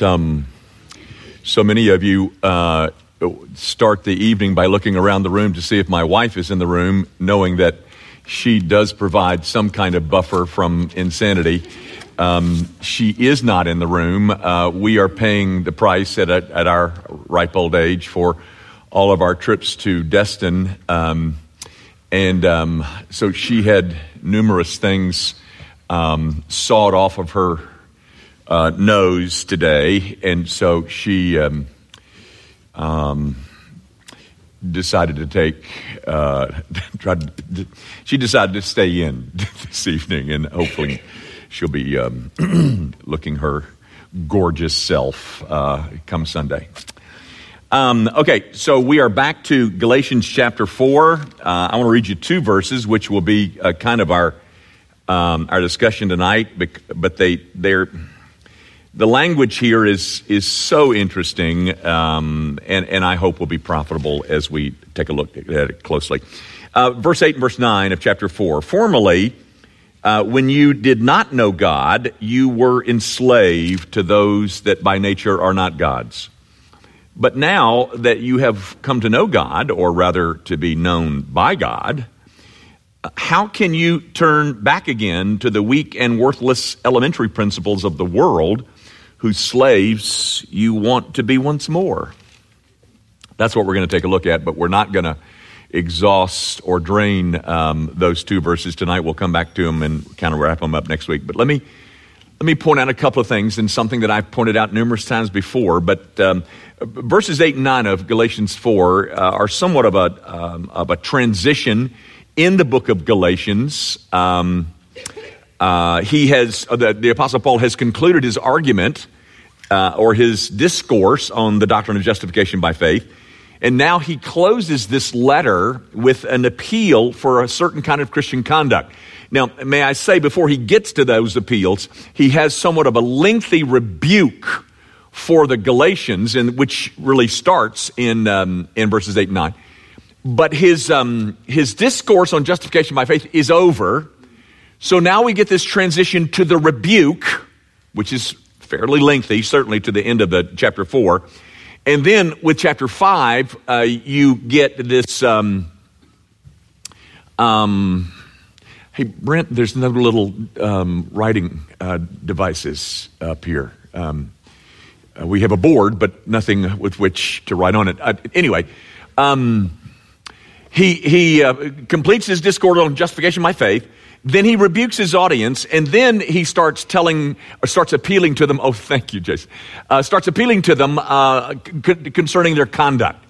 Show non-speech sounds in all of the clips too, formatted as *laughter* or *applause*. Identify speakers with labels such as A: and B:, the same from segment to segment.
A: Um, so many of you uh, start the evening by looking around the room to see if my wife is in the room, knowing that she does provide some kind of buffer from insanity. Um, she is not in the room. Uh, we are paying the price at, a, at our ripe old age for all of our trips to Destin. Um, and um, so she had numerous things um, sawed off of her uh, nose today, and so she um, um, decided to take. Uh, *laughs* tried she decided to stay in *laughs* this evening, and hopefully she'll be um, *clears throat* looking her gorgeous self uh, come Sunday. Um, okay, so we are back to Galatians chapter 4. Uh, I want to read you two verses, which will be uh, kind of our, um, our discussion tonight, but they, they're, the language here is, is so interesting, um, and, and I hope will be profitable as we take a look at it closely. Uh, verse 8 and verse 9 of chapter 4. Formerly, uh, when you did not know God, you were enslaved to those that by nature are not God's. But now that you have come to know God, or rather to be known by God, how can you turn back again to the weak and worthless elementary principles of the world whose slaves you want to be once more? That's what we're going to take a look at, but we're not going to exhaust or drain um, those two verses tonight. We'll come back to them and kind of wrap them up next week. But let me let me point out a couple of things and something that I've pointed out numerous times before. But um, verses 8 and 9 of Galatians 4 uh, are somewhat of a, um, of a transition in the book of Galatians. Um, uh, he has, uh, the, the, Apostle Paul has concluded his argument uh, or his discourse on the doctrine of justification by faith. And now he closes this letter with an appeal for a certain kind of Christian conduct. Now, may I say, before he gets to those appeals, he has somewhat of a lengthy rebuke for the Galatians, in, which really starts in, um, in verses 8 and 9. But his, um, his discourse on justification by faith is over. So now we get this transition to the rebuke, which is fairly lengthy, certainly to the end of the chapter 4. And then with chapter 5, uh, you get this. Um, um, Hey, Brent, there's another little um, writing uh, devices up here. Um, uh, we have a board, but nothing with which to write on it. Uh, anyway, um, he, he uh, completes his discourse on justification by faith. Then he rebukes his audience, and then he starts telling, or starts appealing to them. Oh, thank you, Jason. Uh, starts appealing to them uh, c- concerning their conduct.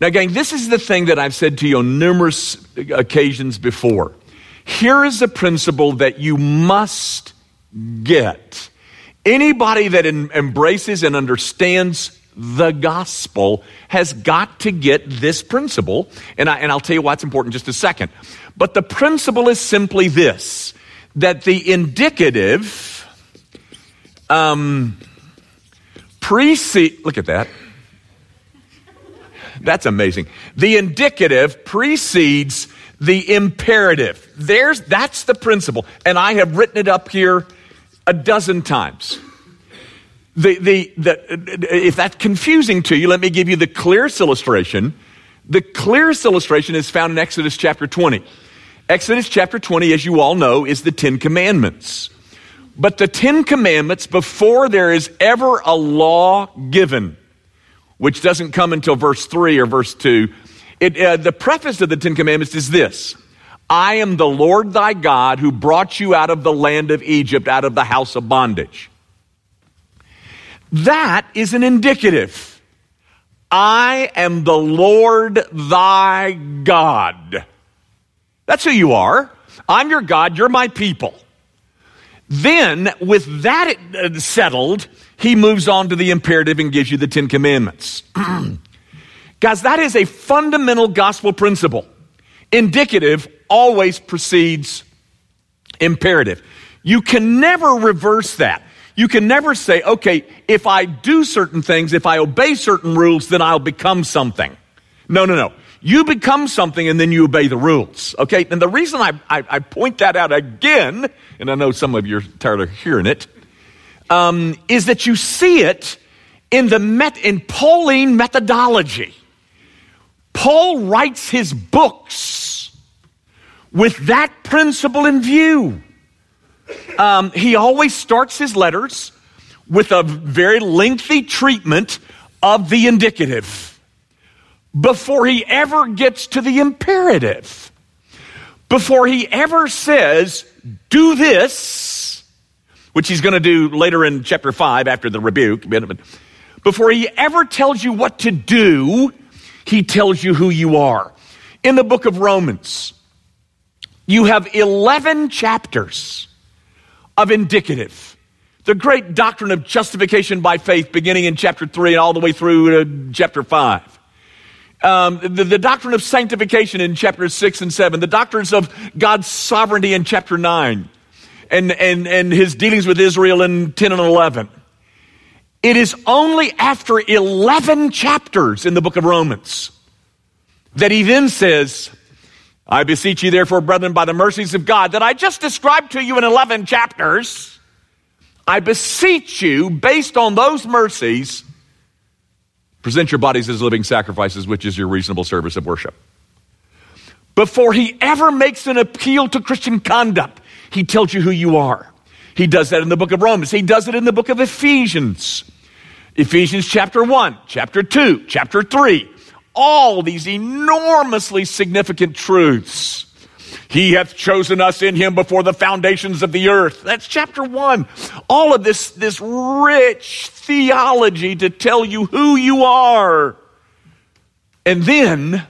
A: Now, gang, this is the thing that I've said to you on numerous occasions before. Here is a principle that you must get. Anybody that em- embraces and understands the gospel has got to get this principle. And, I, and I'll tell you why it's important just a second. But the principle is simply this that the indicative um, precede, look at that. That's amazing. The indicative precedes the imperative. There's, that's the principle. And I have written it up here a dozen times. The, the, the, if that's confusing to you, let me give you the clearest illustration. The clearest illustration is found in Exodus chapter 20. Exodus chapter 20, as you all know, is the Ten Commandments. But the Ten Commandments, before there is ever a law given, which doesn't come until verse 3 or verse 2, it, uh, the preface of the Ten Commandments is this I am the Lord thy God who brought you out of the land of Egypt, out of the house of bondage. That is an indicative. I am the Lord thy God. That's who you are. I'm your God, you're my people. Then, with that uh, settled, he moves on to the imperative and gives you the Ten Commandments. *clears throat* Guys, that is a fundamental gospel principle. Indicative always precedes imperative. You can never reverse that. You can never say, okay, if I do certain things, if I obey certain rules, then I'll become something. No, no, no. You become something and then you obey the rules. Okay? And the reason I, I, I point that out again, and I know some of you are tired of hearing it, um, is that you see it in the met- in Pauline methodology. Paul writes his books with that principle in view. Um, he always starts his letters with a very lengthy treatment of the indicative before he ever gets to the imperative. Before he ever says, do this, which he's going to do later in chapter 5 after the rebuke. Before he ever tells you what to do, he tells you who you are. In the book of Romans, you have 11 chapters of indicative. The great doctrine of justification by faith, beginning in chapter 3 and all the way through to chapter 5. Um, the, the doctrine of sanctification in chapters 6 and 7. The doctrines of God's sovereignty in chapter 9. And, and, and his dealings with Israel in 10 and 11. It is only after 11 chapters in the book of Romans that he then says, I beseech you, therefore, brethren, by the mercies of God, that I just described to you in 11 chapters, I beseech you, based on those mercies, present your bodies as living sacrifices, which is your reasonable service of worship. Before he ever makes an appeal to Christian conduct, he tells you who you are. He does that in the book of Romans. He does it in the book of Ephesians. Ephesians chapter 1, chapter 2, chapter 3. All these enormously significant truths. He hath chosen us in him before the foundations of the earth. That's chapter 1. All of this, this rich theology to tell you who you are. And then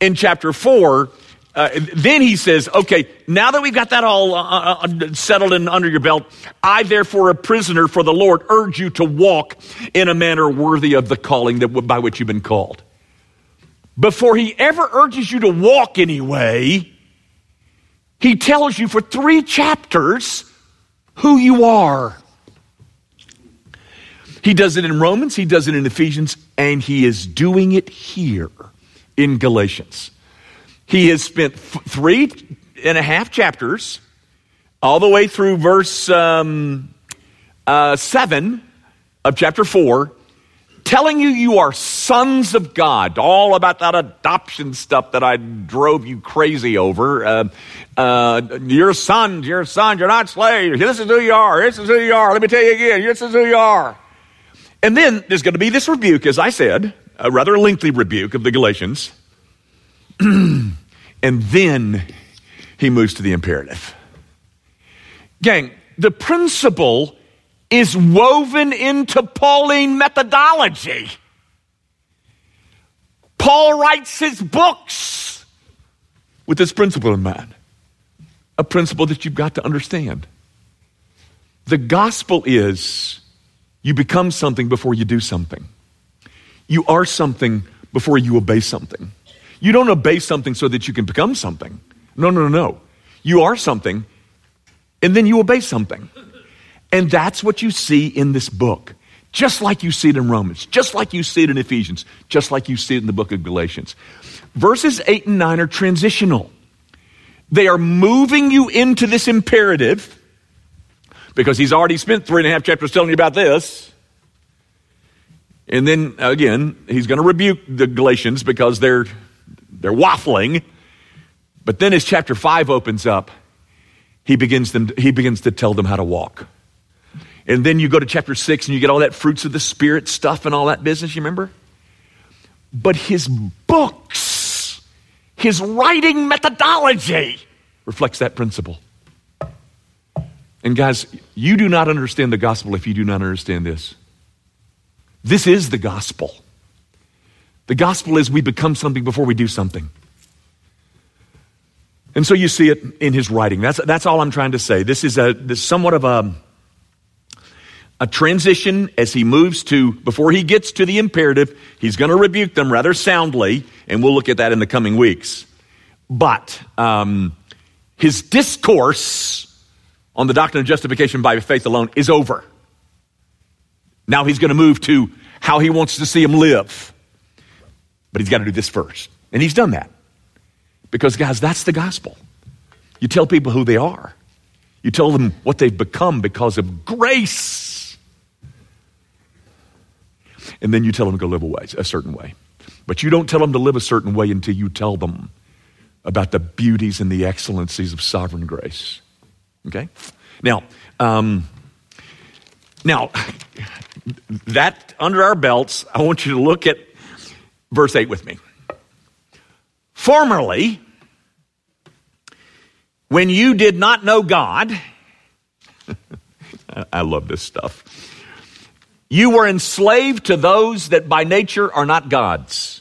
A: in chapter 4, uh, then he says, okay, now that we've got that all uh, uh, uh, settled and under your belt, I therefore, a prisoner for the Lord, urge you to walk in a manner worthy of the calling that, by which you've been called. Before he ever urges you to walk anyway, he tells you for three chapters who you are. He does it in Romans, he does it in Ephesians, and he is doing it here in Galatians. He has spent f- three and a half chapters, all the way through verse um, uh, 7 of chapter 4, telling you you are sons of God, all about that adoption stuff that I drove you crazy over. Uh, uh, you're sons, you're sons, you're not slaves. This is who you are, this is who you are. Let me tell you again, this is who you are. And then there's going to be this rebuke, as I said, a rather lengthy rebuke of the Galatians. *clears throat* and then he moves to the imperative. Gang, the principle is woven into Pauline methodology. Paul writes his books with this principle in mind. A principle that you've got to understand. The gospel is you become something before you do something. You are something before you obey something. You don't obey something so that you can become something. No, no, no, no. You are something, and then you obey something. And that's what you see in this book. Just like you see it in Romans, just like you see it in Ephesians, just like you see it in the book of Galatians. Verses 8 and 9 are transitional. They are moving you into this imperative because he's already spent three and a half chapters telling you about this. And then again, he's going to rebuke the Galatians because they're they're waffling. But then as chapter 5 opens up, he begins, them, he begins to tell them how to walk. And then you go to chapter 6 and you get all that fruits of the Spirit stuff and all that business, you remember? But his books, his writing methodology reflects that principle. And guys, you do not understand the gospel if you do not understand this. This is the gospel. The gospel is we become something before we do something. And so you see it in his writing. That's, that's all I'm trying to say. This is a this somewhat of a, a transition as he moves to, before he gets to the imperative, he's going to rebuke them rather soundly, and we'll look at that in the coming weeks. But um, his discourse on the doctrine of justification by faith alone is over. Now he's going to move to how he wants to see him live. But he's got to do this first. And he's done that. Because, guys, that's the gospel. You tell people who they are, you tell them what they've become because of grace. And then you tell them to go live a, way, a certain way. But you don't tell them to live a certain way until you tell them about the beauties and the excellencies of sovereign grace. Okay? Now, um, now, that under our belts, I want you to look at verse 8 with me. Formerly, when you did not know God, *laughs* I love this stuff. You were enslaved to those that by nature are not God's.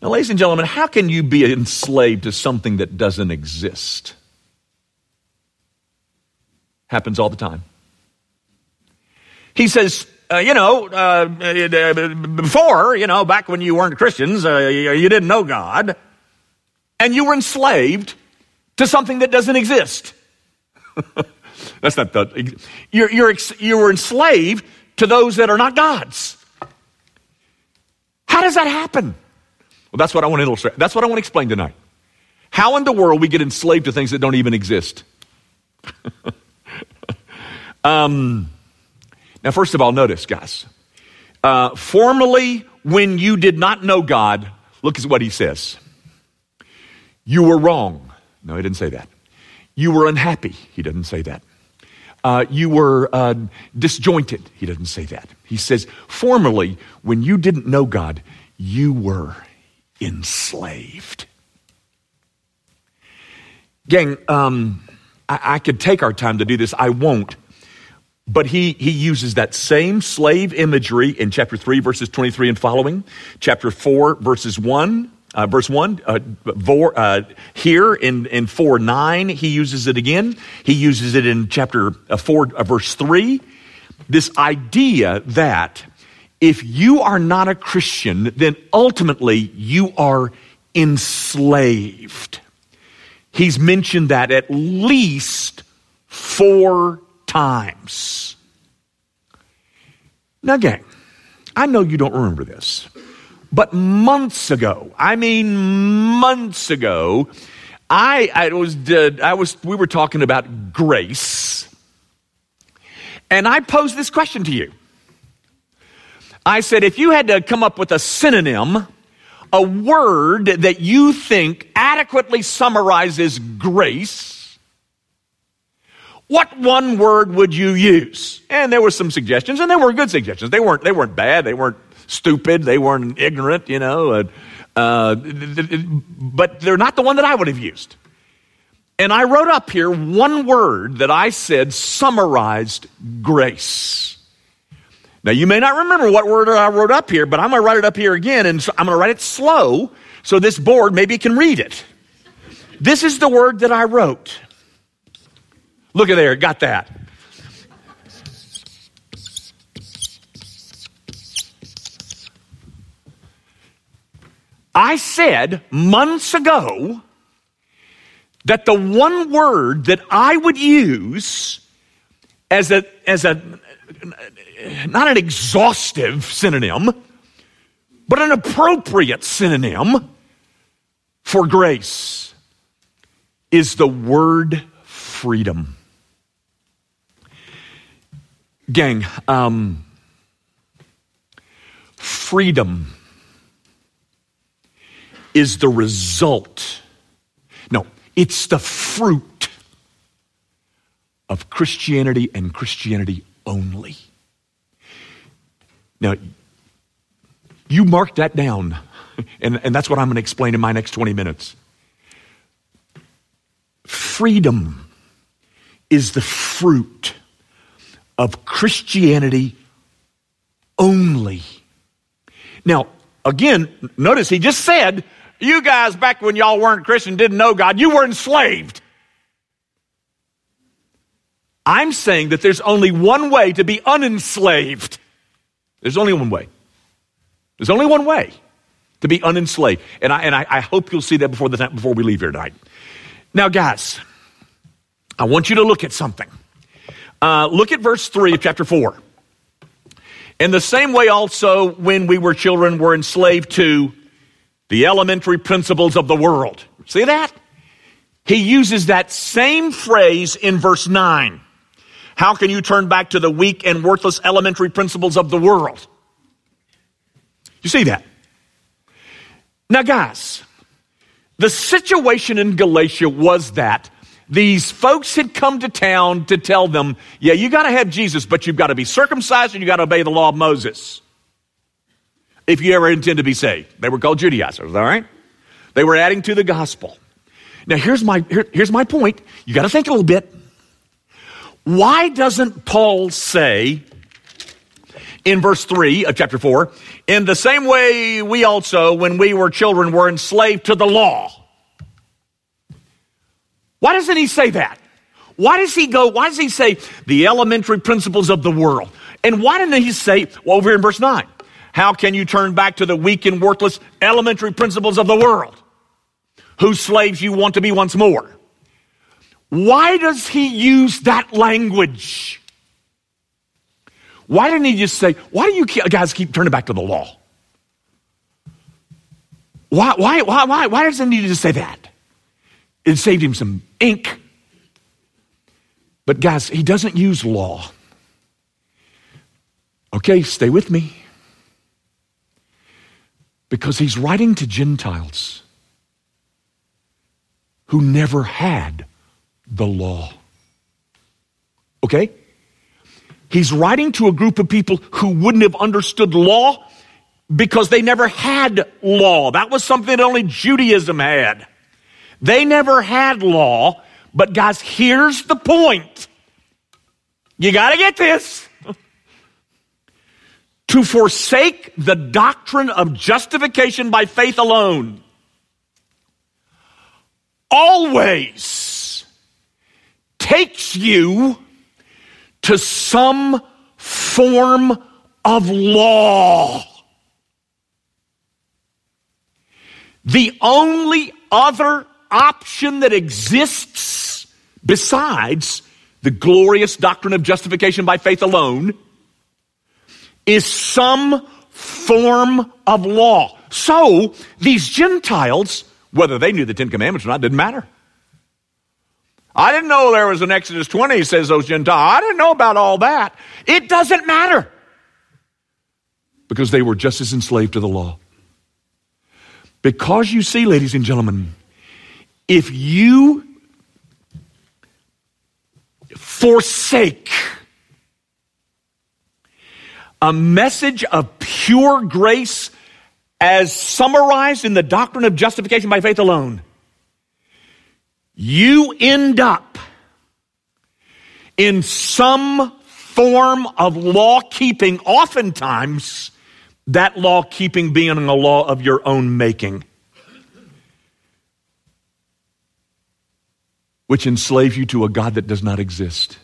A: Now, ladies and gentlemen, how can you be enslaved to something that doesn't exist? Happens all the time. He says, uh, you know, uh, uh before, you know, back when you weren't Christians, uh, you didn't know God, and you were enslaved to something that doesn't exist. *laughs* That's not the. You're, you're, you were enslaved to those that are not God's. How does that happen? Well, that's what I want to illustrate. That's what I want to explain tonight. How in the world we get enslaved to things that don't even exist? *laughs* um, now, first of all, notice, guys. Uh, formerly, when you did not know God, look at what he says. You were wrong. No, he didn't say that. You were unhappy. He didn't say that. Uh, you were uh, disjointed. He doesn't say that. He says, formerly, when you didn't know God, you were enslaved. Gang, um, I, I could take our time to do this. I won't. But he, he uses that same slave imagery in chapter 3, verses 23 and following, chapter 4, verses 1, uh, verse 1, uh, uh, here in, in 4 9, he uses it again. He uses it in chapter uh, 4, uh, verse 3. This idea that if you are not a Christian, then ultimately you are enslaved. He's mentioned that at least four times. Now, gang, I know you don't remember this. But months ago, I mean months ago, I, I was, I was, we were talking about grace, and I posed this question to you. I said, if you had to come up with a synonym, a word that you think adequately summarizes grace, what one word would you use? And there were some suggestions, and they were good suggestions. They weren't, they weren't bad. They weren't stupid, they weren't ignorant, you know, uh, but they're not the one that I would have used. And I wrote up here one word that I said summarized grace. Now, you may not remember what word I wrote up here, but I'm going to write it up here again, and so I'm going to write it slow so this board maybe can read it. This is the word that I wrote. Look at there, got that. I said months ago that the one word that I would use as a, as a, not an exhaustive synonym, but an appropriate synonym for grace is the word freedom. Gang, um, freedom is the result. No, it's the fruit of Christianity and Christianity only. Now, you mark that down, *laughs* and, and that's what I'm going to explain in my next 20 minutes. Freedom is the fruit of Christianity only. Now, again, notice he just said you guys, back when y'all weren't Christian, didn't know God, you were enslaved. I'm saying that there's only one way to be unenslaved. There's only one way. There's only one way to be unenslaved. And I, and I, I hope you'll see that before, the time, before we leave here tonight. Now, guys, I want you to look at something. Uh, look at verse 3 of chapter 4. In the same way, also, when we were children, were enslaved to the elementary principles of the world. See that? He uses that same phrase in verse 9. How can you turn back to the weak and worthless elementary principles of the world? You see that? Now, guys, the situation in Galatia was that these folks had come to town to tell them, yeah, you got to have Jesus, but you've got to be circumcised and you got to obey the law of Moses if you ever intend to be saved. They were called Judaizers, all right? They were adding to the gospel. Now, here's my, here, here's my point. You got to think a little bit. Why doesn't Paul say in verse 3 of chapter 4, in the same way we also, when we were children, were enslaved to the law? Why doesn't he say that? Why does he go, why does he say the elementary principles of the world? And why didn't he say, well, over here in verse 9, how can you turn back to the weak and worthless elementary principles of the world? Whose slaves you want to be once more? Why does he use that language? Why didn't he just say, why do you guys keep turning back to the law? Why, why, why, why, why does he need to say that? It saved him some ink. But guys, he doesn't use law. Okay, stay with me. Because he's writing to Gentiles who never had the law. Okay? He's writing to a group of people who wouldn't have understood law because they never had law. That was something that only Judaism had. They never had law, but guys, here's the point. You got to get this. To forsake the doctrine of justification by faith alone always takes you to some form of law. The only other option that exists besides the glorious doctrine of justification by faith alone is some form of law. So these Gentiles, whether they knew the Ten Commandments or not, didn't matter. I didn't know there was an Exodus 20, says those Gentiles. I didn't know about all that. It doesn't matter. Because they were just as enslaved to the law. Because you see, ladies and gentlemen, if you forsake a message of pure grace as summarized in the doctrine of justification by faith alone, you end up in some form of law keeping, oftentimes, that law keeping being a law of your own making, which enslaves you to a God that does not exist.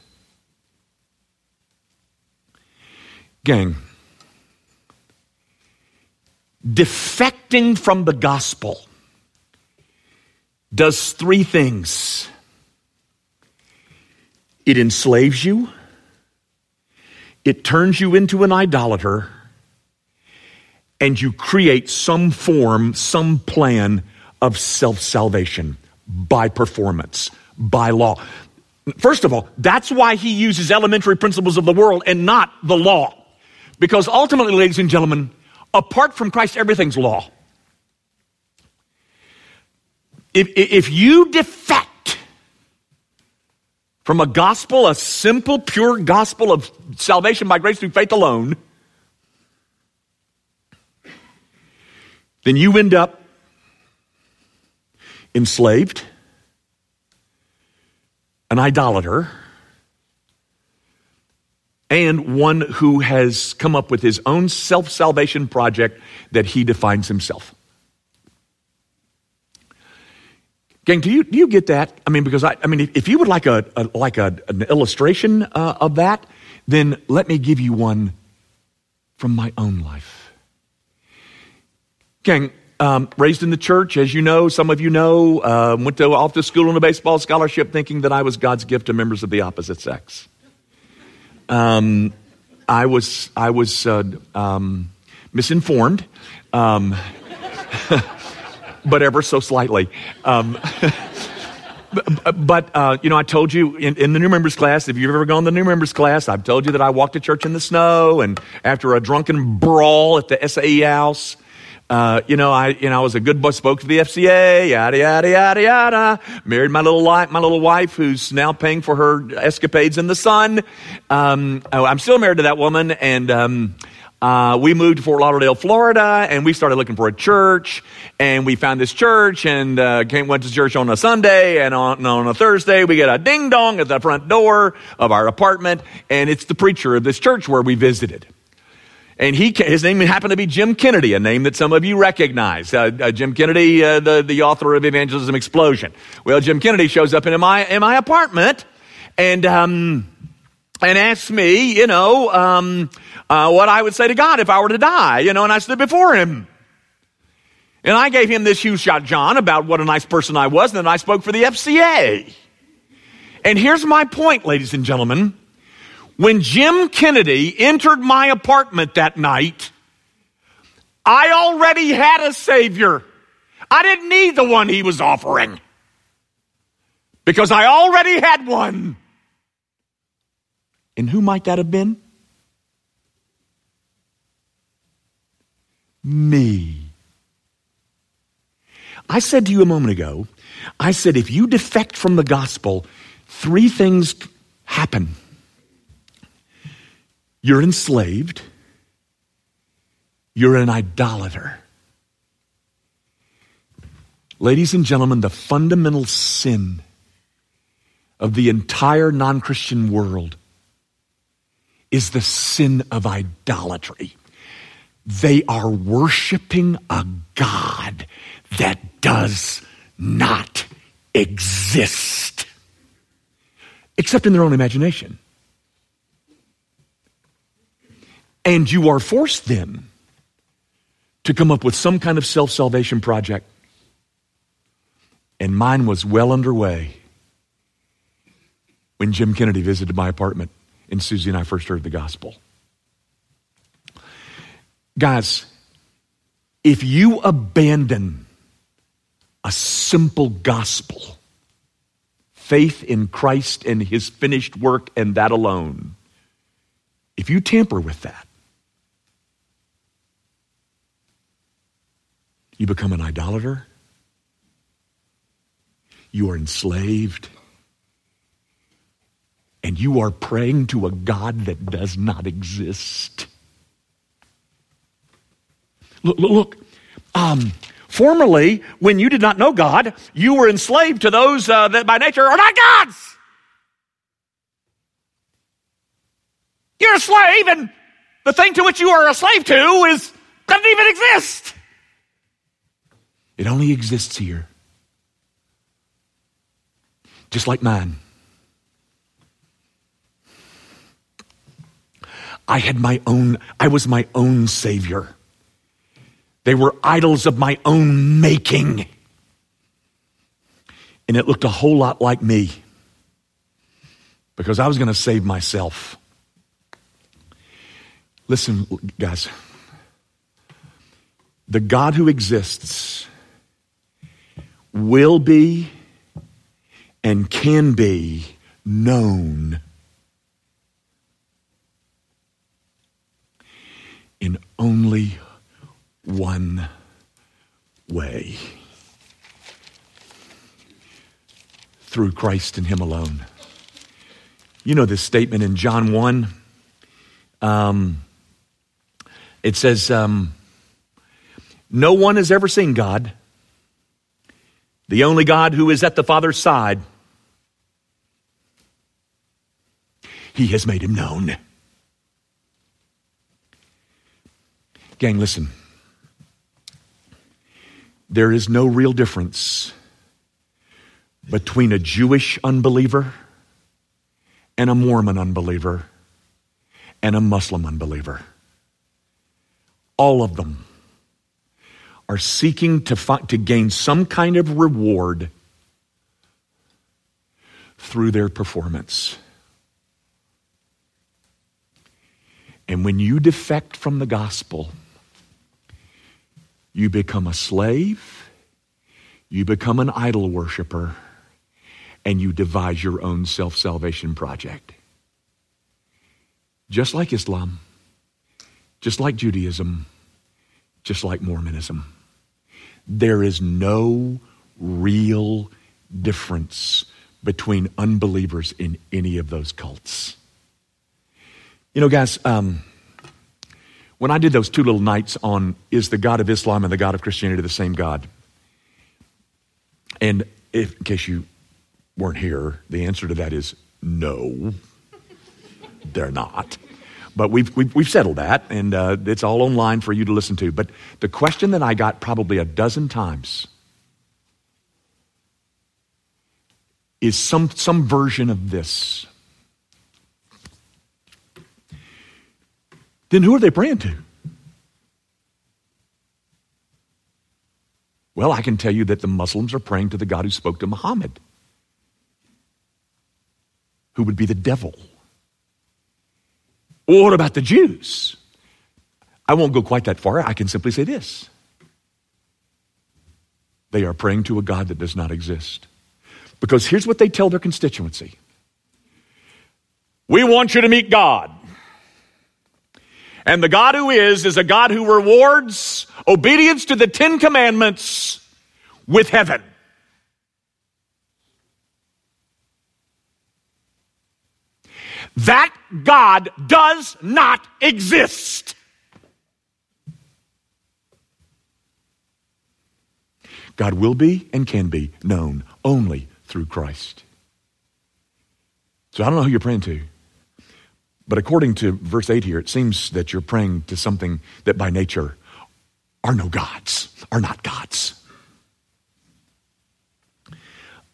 A: Gang, defecting from the gospel does three things it enslaves you, it turns you into an idolater, and you create some form, some plan of self salvation by performance, by law. First of all, that's why he uses elementary principles of the world and not the law. Because ultimately, ladies and gentlemen, apart from Christ, everything's law. If, if you defect from a gospel, a simple, pure gospel of salvation by grace through faith alone, then you end up enslaved, an idolater, and one who has come up with his own self salvation project that he defines himself. Gang, do you, do you get that? I mean, because I, I mean, if, you would like a, a like a, an illustration uh, of that, then let me give you one from my own life. Gang, um, raised in the church, as you know, some of you know, uh, went to, off to school on a baseball scholarship thinking that I was God's gift to members of the opposite sex. Um, I was, I was uh, um, misinformed. Um, *laughs* but ever so slightly. Um, *laughs* but, uh, you know, I told you in, in, the new members class, if you've ever gone to the new members class, I've told you that I walked to church in the snow and after a drunken brawl at the SAE house, uh, you know, I, you know, I was a good boy, spoke to the FCA, yada, yada, yada, yada. Married my little, li- my little wife who's now paying for her escapades in the sun. Um, oh, I'm still married to that woman and, um, uh, we moved to Fort Lauderdale, Florida, and we started looking for a church. And we found this church and uh, came, went to church on a Sunday. And on, on a Thursday, we get a ding dong at the front door of our apartment. And it's the preacher of this church where we visited. And he, his name happened to be Jim Kennedy, a name that some of you recognize. Uh, uh, Jim Kennedy, uh, the, the author of Evangelism Explosion. Well, Jim Kennedy shows up in my, in my apartment and, um, and asks me, you know, um, uh, what I would say to God if I were to die, you know, and I stood before him. And I gave him this huge shot John about what a nice person I was, and then I spoke for the FCA. And here's my point, ladies and gentlemen. When Jim Kennedy entered my apartment that night, I already had a Savior. I didn't need the one he was offering because I already had one. And who might that have been? Me. I said to you a moment ago, I said, if you defect from the gospel, three things happen. You're enslaved. You're an idolater. Ladies and gentlemen, the fundamental sin of the entire non Christian world is the sin of idolatry. They are worshiping a God that does not exist, except in their own imagination. And you are forced then to come up with some kind of self salvation project. And mine was well underway when Jim Kennedy visited my apartment and Susie and I first heard the gospel. Guys, if you abandon a simple gospel, faith in Christ and his finished work and that alone, if you tamper with that, You become an idolater. You are enslaved. And you are praying to a God that does not exist. Look, look. Um, formerly, when you did not know God, you were enslaved to those uh, that by nature are not gods. You're a slave, and the thing to which you are a slave to is doesn't even exist. It only exists here. Just like mine. I had my own, I was my own Savior. They were idols of my own making. And it looked a whole lot like me because I was going to save myself. Listen, guys. The God who exists will be and can be known in only one way through Christ and Him alone. You know this statement in John 1. Um, it says, um, No one has ever seen God the only God who is at the Father's side, he has made him known. Gang, listen. There is no real difference between a Jewish unbeliever and a Mormon unbeliever and a Muslim unbeliever. All of them are seeking to, to gain some kind of reward through their performance. And when you defect from the gospel, you become a slave, you become an idol worshiper, and you devise your own self salvation project. Just like Islam, just like Judaism, just like Mormonism. There is no real difference between unbelievers in any of those cults. You know, guys, um, when I did those two little nights on is the God of Islam and the God of Christianity the same God? And if, in case you weren't here, the answer to that is no, they're not. But we've, we've, we've settled that, and uh, it's all online for you to listen to. But the question that I got probably a dozen times is some, some version of this. Then who are they praying to? Well, I can tell you that the Muslims are praying to the God who spoke to Muhammad, who would be the devil. Well, what about the Jews? I won't go quite that far. I can simply say this they are praying to a God that does not exist. Because here's what they tell their constituency We want you to meet God. And the God who is, is a God who rewards obedience to the Ten Commandments with heaven. That God does not exist. God will be and can be known only through Christ. So I don't know who you're praying to. But according to verse 8 here, it seems that you're praying to something that by nature are no gods, are not gods.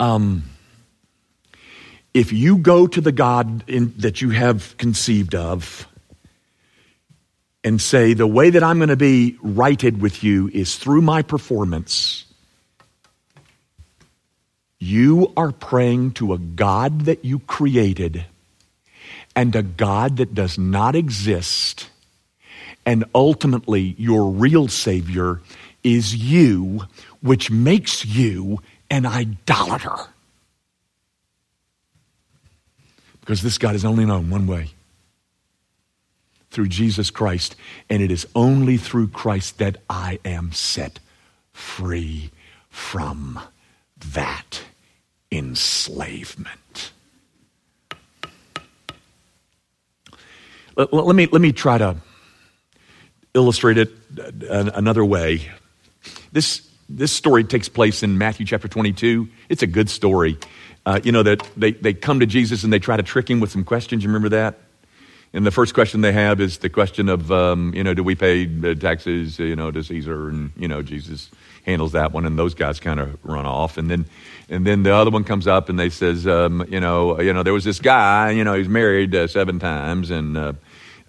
A: Um, if you go to the God in, that you have conceived of and say, the way that I'm going to be righted with you is through my performance, you are praying to a God that you created and a God that does not exist. And ultimately, your real Savior is you, which makes you an idolater. Because this God is only known one way through Jesus Christ, and it is only through Christ that I am set free from that enslavement. Let, let, me, let me try to illustrate it uh, another way. This, this story takes place in Matthew chapter 22. It's a good story uh, you know, that they, they come to Jesus and they try to trick him with some questions. You remember that? And the first question they have is the question of, um, you know, do we pay taxes, you know, to Caesar? And, you know, Jesus handles that one, and those guys kind of run off. And then, and then the other one comes up and they says, um, you know, you know, there was this guy, you know, he's married uh, seven times, and, uh,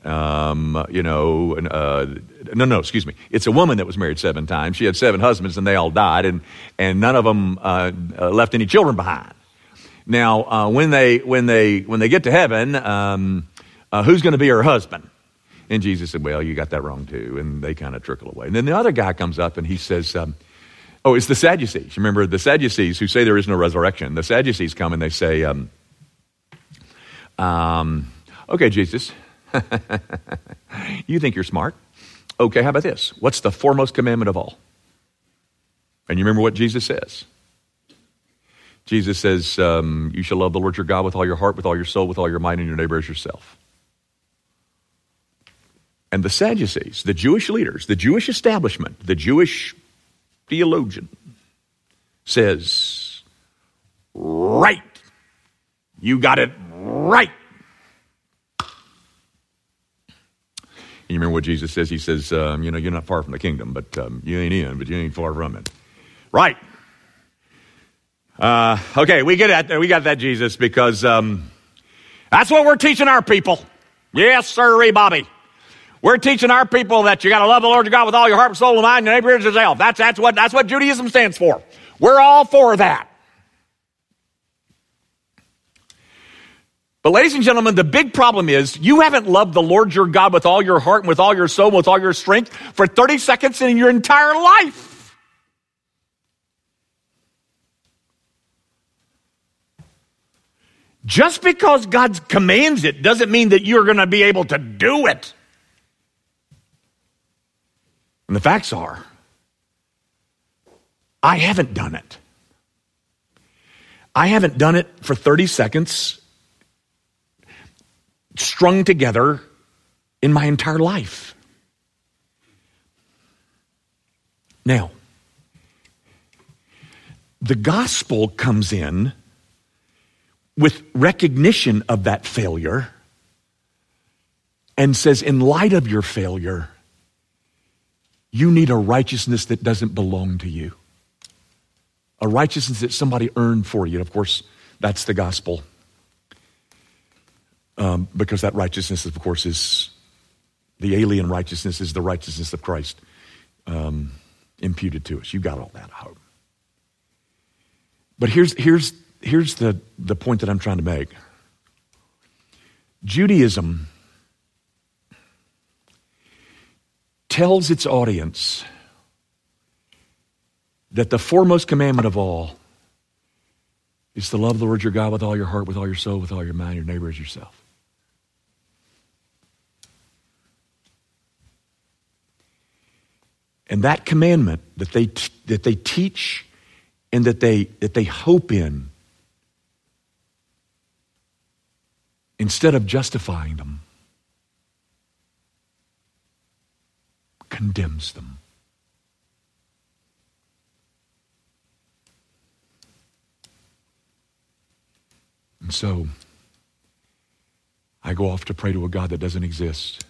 A: um, you know, uh, no, no, excuse me. It's a woman that was married seven times. She had seven husbands, and they all died, and, and none of them uh, uh, left any children behind. Now, uh, when they when they when they get to heaven, um, uh, who's going to be her husband? And Jesus said, "Well, you got that wrong too." And they kind of trickle away. And then the other guy comes up and he says, um, "Oh, it's the Sadducees. Remember the Sadducees who say there is no resurrection? The Sadducees come and they say, um, um, "Okay, Jesus, *laughs* you think you're smart? Okay, how about this? What's the foremost commandment of all?" And you remember what Jesus says? Jesus says, um, You shall love the Lord your God with all your heart, with all your soul, with all your mind, and your neighbor as yourself. And the Sadducees, the Jewish leaders, the Jewish establishment, the Jewish theologian says, Right. You got it right. You remember what Jesus says? He says, um, You know, you're not far from the kingdom, but um, you ain't in, but you ain't far from it. Right. Uh, okay, we get that. We got that Jesus because um, that's what we're teaching our people. Yes, sir, Bobby. We're teaching our people that you got to love the Lord your God with all your heart, and soul, and mind, and neighbor as yourself. That's that's what that's what Judaism stands for. We're all for that. But, ladies and gentlemen, the big problem is you haven't loved the Lord your God with all your heart and with all your soul, and with all your strength for 30 seconds in your entire life.
B: Just because God commands it doesn't mean that you're going to be able to do it. And the facts are, I haven't done it. I haven't done it for 30 seconds, strung together in my entire life. Now, the gospel comes in with recognition of that failure and says, in light of your failure, you need a righteousness that doesn't belong to you. A righteousness that somebody earned for you. Of course, that's the gospel. Um, because that righteousness, of course, is the alien righteousness, is the righteousness of Christ um, imputed to us. You got all that, I hope. But here's, here's, here's the, the point that I'm trying to make Judaism tells its audience that the foremost commandment of all is to love the Lord your God with all your heart, with all your soul, with all your mind, your neighbor as yourself. And that commandment that they, t- that they teach and that they, that they hope in, instead of justifying them, condemns them. And so, I go off to pray to a God that doesn't exist,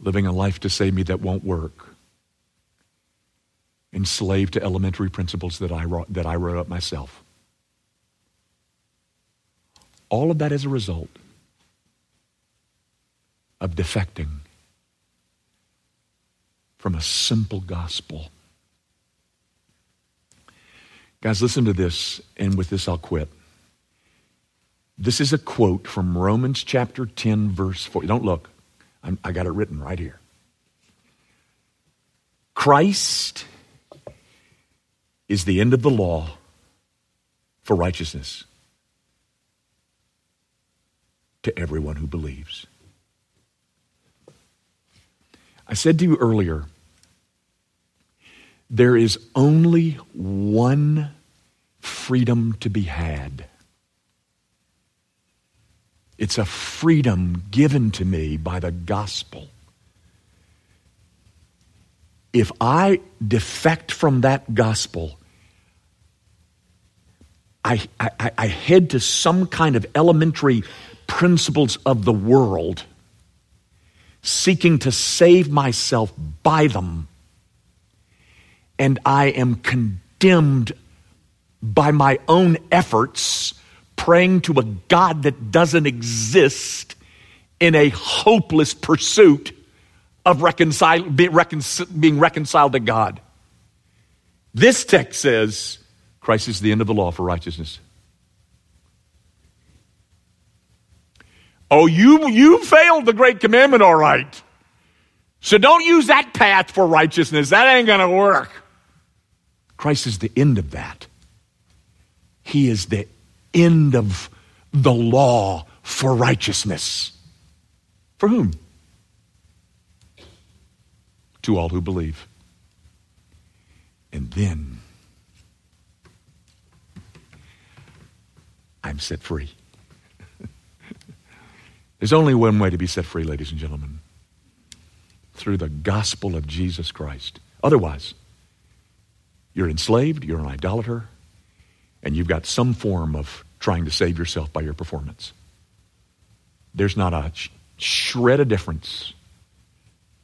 B: living a life to save me that won't work enslaved to elementary principles that I, wrote, that I wrote up myself. All of that is a result of defecting from a simple gospel. Guys, listen to this, and with this I'll quit. This is a quote from Romans chapter 10, verse 4. Don't look, I'm, I got it written right here. Christ is the end of the law for righteousness to everyone who believes. I said to you earlier, there is only one freedom to be had. It's a freedom given to me by the gospel. If I defect from that gospel, I, I, I head to some kind of elementary principles of the world, seeking to save myself by them, and I am condemned by my own efforts, praying to a God that doesn't exist in a hopeless pursuit of reconcile, being reconciled to God. This text says, Christ is the end of the law for righteousness. Oh, you, you failed the great commandment, all right. So don't use that path for righteousness. That ain't going to work. Christ is the end of that. He is the end of the law for righteousness. For whom? To all who believe. And then I'm set free. *laughs* There's only one way to be set free, ladies and gentlemen through the gospel of Jesus Christ. Otherwise, you're enslaved, you're an idolater, and you've got some form of trying to save yourself by your performance. There's not a sh- shred of difference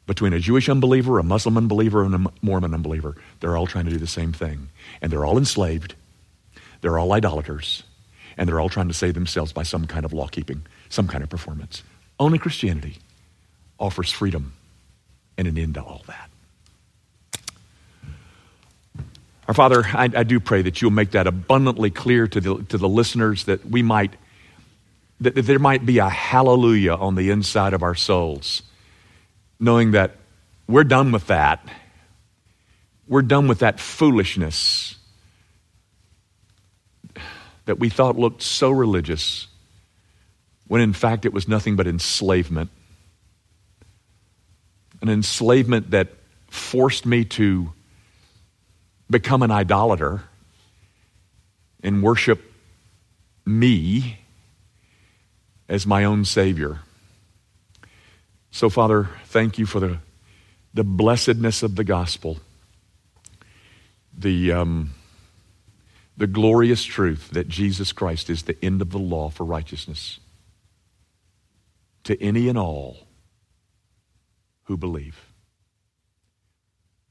B: between a Jewish unbeliever, a Muslim unbeliever, and a Mormon unbeliever. They're all trying to do the same thing. And they're all enslaved. They're all idolaters and they're all trying to save themselves by some kind of law keeping, some kind of performance. Only Christianity offers freedom and an end to all that. Our Father, I, I, do pray that you'll make that abundantly clear to the, to the listeners that we might, that, that there might be a hallelujah on the inside of our souls, knowing that we're done with that. We're done with that foolishness that we thought looked so religious, when in fact it was nothing but enslavement. An enslavement that forced me to become an idolater and worship me as my own Savior. So, Father, thank you for the, the blessedness of the gospel, the, um, the glorious truth that Jesus Christ is the end of the law for righteousness to any and all who believe.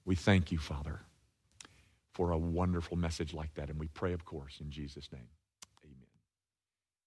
B: We thank you, Father, for a wonderful message like that, and we pray, of course, in Jesus' name.